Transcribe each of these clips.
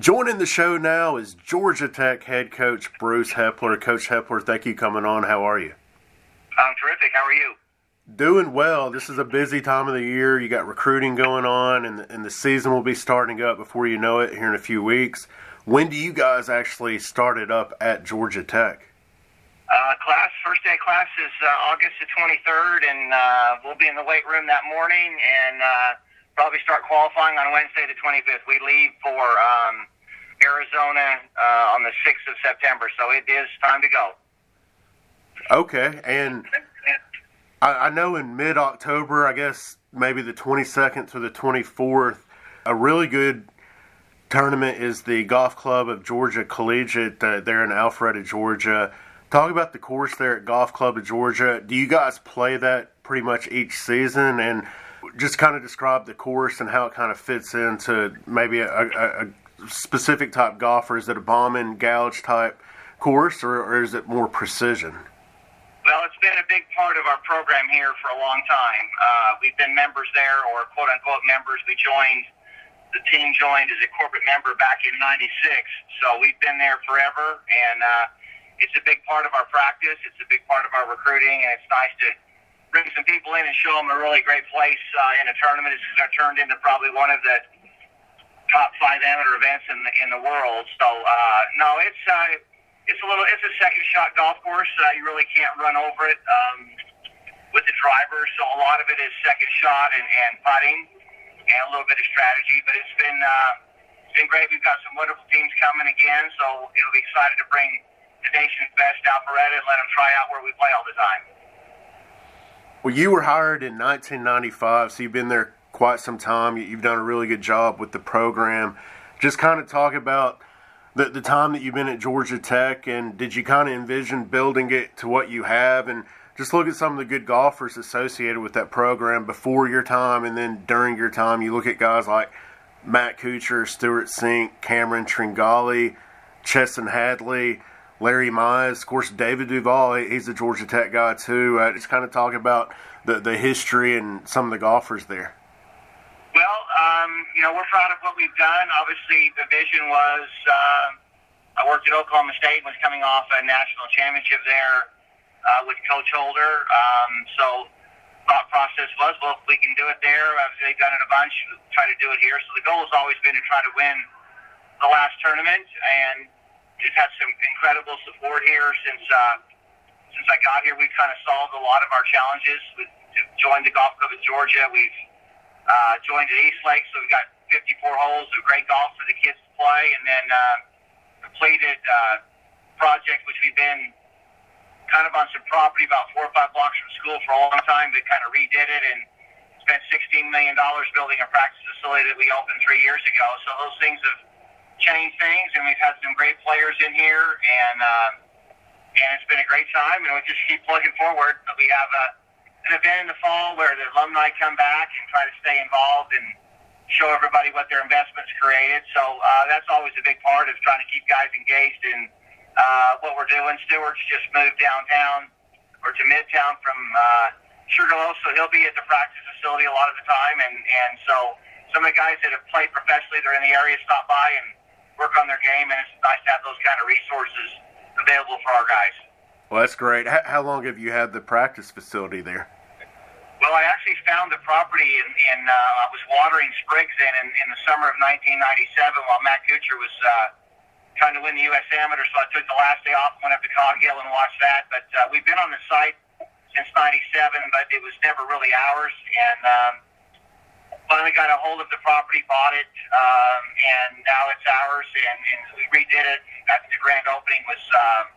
Joining the show now is Georgia Tech head coach Bruce Heppler. Coach Heppler, thank you coming on. How are you? I'm terrific. How are you? Doing well. This is a busy time of the year. You got recruiting going on, and the, and the season will be starting up before you know it here in a few weeks. When do you guys actually start it up at Georgia Tech? Uh, class first day class is uh, August the 23rd, and uh, we'll be in the weight room that morning, and uh, probably start qualifying on Wednesday the 25th. We leave for um, Arizona uh, on the 6th of September, so it is time to go. Okay, and I, I know in mid October, I guess maybe the 22nd to the 24th, a really good tournament is the Golf Club of Georgia Collegiate uh, there in Alpharetta, Georgia. Talk about the course there at Golf Club of Georgia. Do you guys play that pretty much each season? And just kind of describe the course and how it kind of fits into maybe a, a, a specific type golfer. Is it a bomb and gouge type course, or, or is it more precision? Well, it's been a big part of our program here for a long time. Uh, we've been members there, or quote unquote members. We joined, the team joined as a corporate member back in '96, so we've been there forever, and uh, it's a big part of our practice. It's a big part of our recruiting, and it's nice to bring some people in and show them a really great place uh, in a tournament. It's turned into probably one of the top five amateur events in the in the world. So uh, no, it's uh, it's a little it's a second shot golf course. Uh, you really can't run over it um, with the driver. So a lot of it is second shot and, and putting and a little bit of strategy. But it's been uh, it's been great. We've got some wonderful teams coming again. So it'll be excited to bring the nation's best Alpharetta and let them try out where we play all the time. Well, you were hired in 1995, so you've been there quite some time. You've done a really good job with the program. Just kind of talk about the, the time that you've been at Georgia Tech, and did you kind of envision building it to what you have? And just look at some of the good golfers associated with that program before your time and then during your time. You look at guys like Matt Kuchar, Stewart Cink, Cameron Tringale, Chesson Hadley. Larry Mize, of course, David Duval, he's a Georgia Tech guy too. Uh, just kind of talk about the, the history and some of the golfers there. Well, um, you know, we're proud of what we've done. Obviously, the vision was uh, I worked at Oklahoma State, was coming off a national championship there uh, with Coach Holder. Um, so, thought process was, well, if we can do it there, obviously they've done it a bunch, try to do it here. So the goal has always been to try to win the last tournament, and just had some incredible support here since uh, since I got here. We've kind of solved a lot of our challenges. We've joined the Golf Club of Georgia. We've uh, joined at East Lake, so we've got 54 holes of great golf for the kids to play, and then uh, completed uh, project which we've been kind of on some property about four or five blocks from school for a long time, but kind of redid it and spent $16 million building a practice facility that we opened three years ago. So those things have change things, and we've had some great players in here, and uh, and it's been a great time, and we just keep plugging forward. We have a, an event in the fall where the alumni come back and try to stay involved and show everybody what their investments created. So uh, that's always a big part of trying to keep guys engaged in uh, what we're doing. Stewart's just moved downtown or to Midtown from uh, Sugarloaf, so he'll be at the practice facility a lot of the time, and and so some of the guys that have played professionally, they're in the area, stop by and work on their game, and it's nice to have those kind of resources available for our guys. Well, that's great. How, how long have you had the practice facility there? Well, I actually found the property in, in uh, I was watering sprigs in, in in the summer of 1997 while Matt Kuchar was uh, trying to win the U.S. Amateur. So I took the last day off, went up to Cog Hill and watched that. But uh, we've been on the site since '97, but it was never really ours. And um, finally got a hold of the property, bought it, um, and now it's ours. And, and we redid it. At the grand opening was um,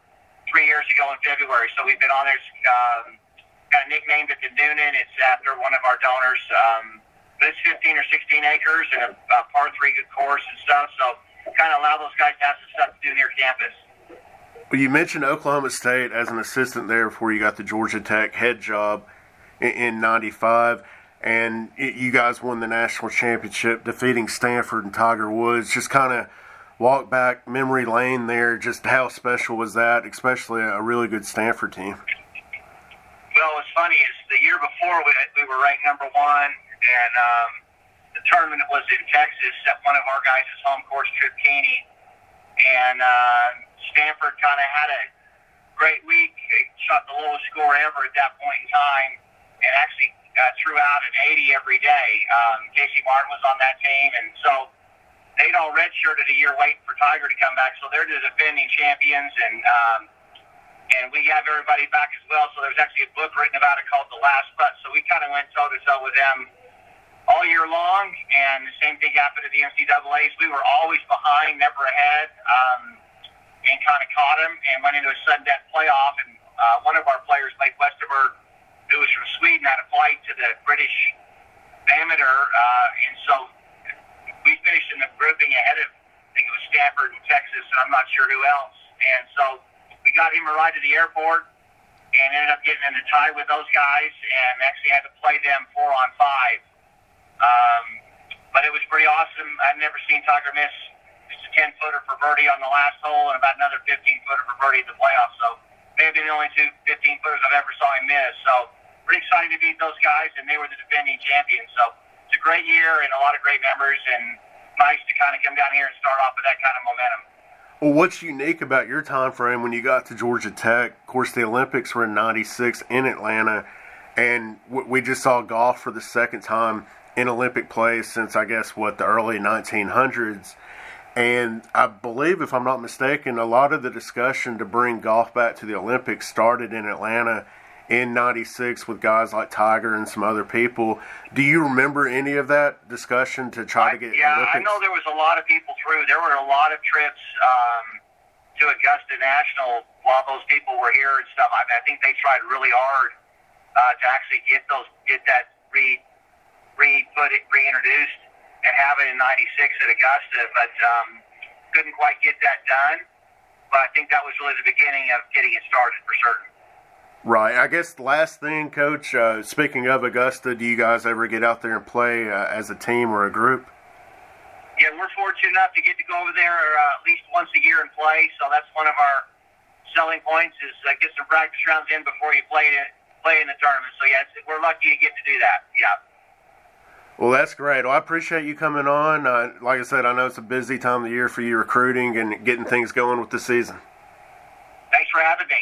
three years ago in February. So we've been on there. Um, kind of nicknamed it the Noonan. It's after one of our donors. Um, but it's 15 or 16 acres and a, a par three good course and stuff. So kind of allow those guys to have some stuff to do near campus. Well, you mentioned Oklahoma State as an assistant there before you got the Georgia Tech head job in 95 and it, you guys won the national championship, defeating Stanford and Tiger Woods. Just kind of walk back memory lane there. Just how special was that, especially a really good Stanford team? Well, what's funny is the year before we, we were ranked number one, and um, the tournament was in Texas at one of our guys' home course, Trip Kuehne. And uh, Stanford kind of had a great week. They shot the lowest score ever at that point in time and actually uh, threw out an 80 every day. Um, Casey Martin was on that team. And so they'd all redshirted a year waiting for Tiger to come back. So they're the defending champions. And um, and we have everybody back as well. So there's actually a book written about it called The Last Putt. So we kind of went toe to toe with them all year long, and the same thing happened at the NCAA's. We were always behind, never ahead, um, and kind of caught them and went into a sudden death playoff. And uh, one of our players, Leif Westerberg, who was from Sweden, had a flight to the British amateur, uh, and so we finished in the grouping ahead of, I think it was Stanford and Texas, and I'm not sure who else. And so we got him a ride to the airport and ended up getting in a tie with those guys and actually had to play them four on five. Um, but it was pretty awesome. I've never seen Tiger miss just a 10 footer for birdie on the last hole and about another 15 footer for birdie at the playoffs. So may have been the only two 15 footers I've ever saw him miss. So pretty excited to beat those guys, and they were the defending champions. So it's a great year and a lot of great members, and nice to kind of come down here and start off with that kind of momentum. Well, what's unique about your time frame when you got to Georgia Tech? Of course, the Olympics were in '96 in Atlanta, and we just saw golf for the second time in Olympic play since I guess what the early 1900s. And I believe, if I'm not mistaken, a lot of the discussion to bring golf back to the Olympics started in Atlanta in 96 with guys like Tiger and some other people. Do you remember any of that discussion to try to get Yeah, Olympics? I know there was a lot of people through. There were a lot of trips um, to Augusta National while those people were here and stuff. I, mean, I think they tried really hard uh, to actually get those get that re re put it reintroduced and have it in '96 at Augusta, but um, couldn't quite get that done. But I think that was really the beginning of getting it started for certain. Right. I guess the last thing, Coach. Uh, speaking of Augusta, do you guys ever get out there and play uh, as a team or a group? Yeah, we're fortunate enough to get to go over there uh, at least once a year and play. So that's one of our selling points is uh, get some practice rounds in before you play it play in the tournament. So yes, we're lucky to get to do that. Yeah. Well, that's great. Well, I appreciate you coming on. Uh, like I said, I know it's a busy time of the year for you recruiting and getting things going with the season. Thanks for having me.